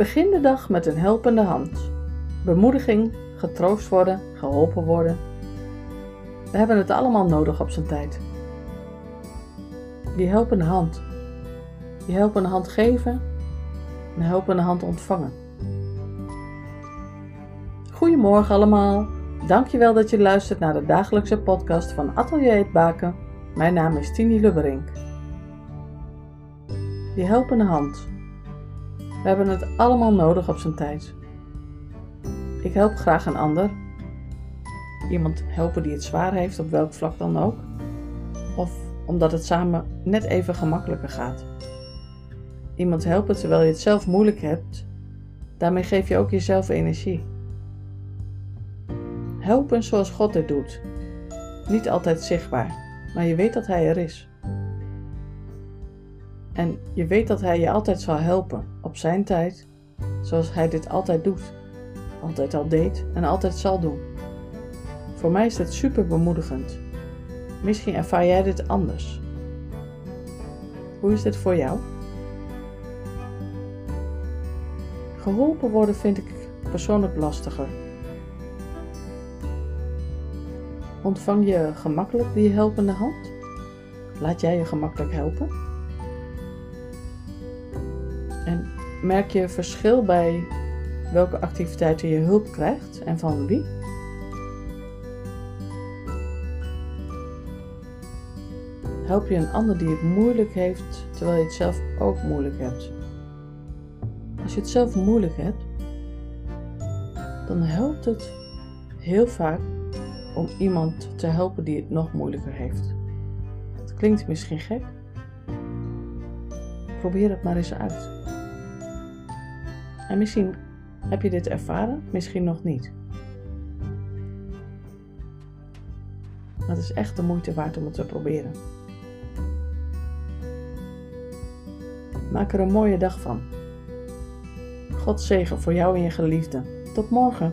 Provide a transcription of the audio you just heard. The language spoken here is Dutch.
Begin de dag met een helpende hand. Bemoediging, getroost worden, geholpen worden. We hebben het allemaal nodig op zijn tijd. Die helpende hand. Die helpende hand geven en helpende hand ontvangen. Goedemorgen allemaal. Dankjewel dat je luistert naar de dagelijkse podcast van Atelier het Baken. Mijn naam is Tini Lubberink. Die helpende hand. We hebben het allemaal nodig op zijn tijd. Ik help graag een ander. Iemand helpen die het zwaar heeft, op welk vlak dan ook. Of omdat het samen net even gemakkelijker gaat. Iemand helpen terwijl je het zelf moeilijk hebt. Daarmee geef je ook jezelf energie. Helpen zoals God het doet. Niet altijd zichtbaar, maar je weet dat Hij er is. En je weet dat Hij je altijd zal helpen, op Zijn tijd, zoals Hij dit altijd doet, altijd al deed en altijd zal doen. Voor mij is dit super bemoedigend. Misschien ervaar jij dit anders. Hoe is dit voor jou? Geholpen worden vind ik persoonlijk lastiger. Ontvang je gemakkelijk die helpende hand? Laat jij je gemakkelijk helpen? En merk je verschil bij welke activiteiten je hulp krijgt en van wie? Help je een ander die het moeilijk heeft terwijl je het zelf ook moeilijk hebt? Als je het zelf moeilijk hebt, dan helpt het heel vaak om iemand te helpen die het nog moeilijker heeft. Dat klinkt misschien gek. Probeer het maar eens uit. En misschien heb je dit ervaren, misschien nog niet. Maar het is echt de moeite waard om het te proberen. Maak er een mooie dag van. God zegen voor jou en je geliefde. Tot morgen.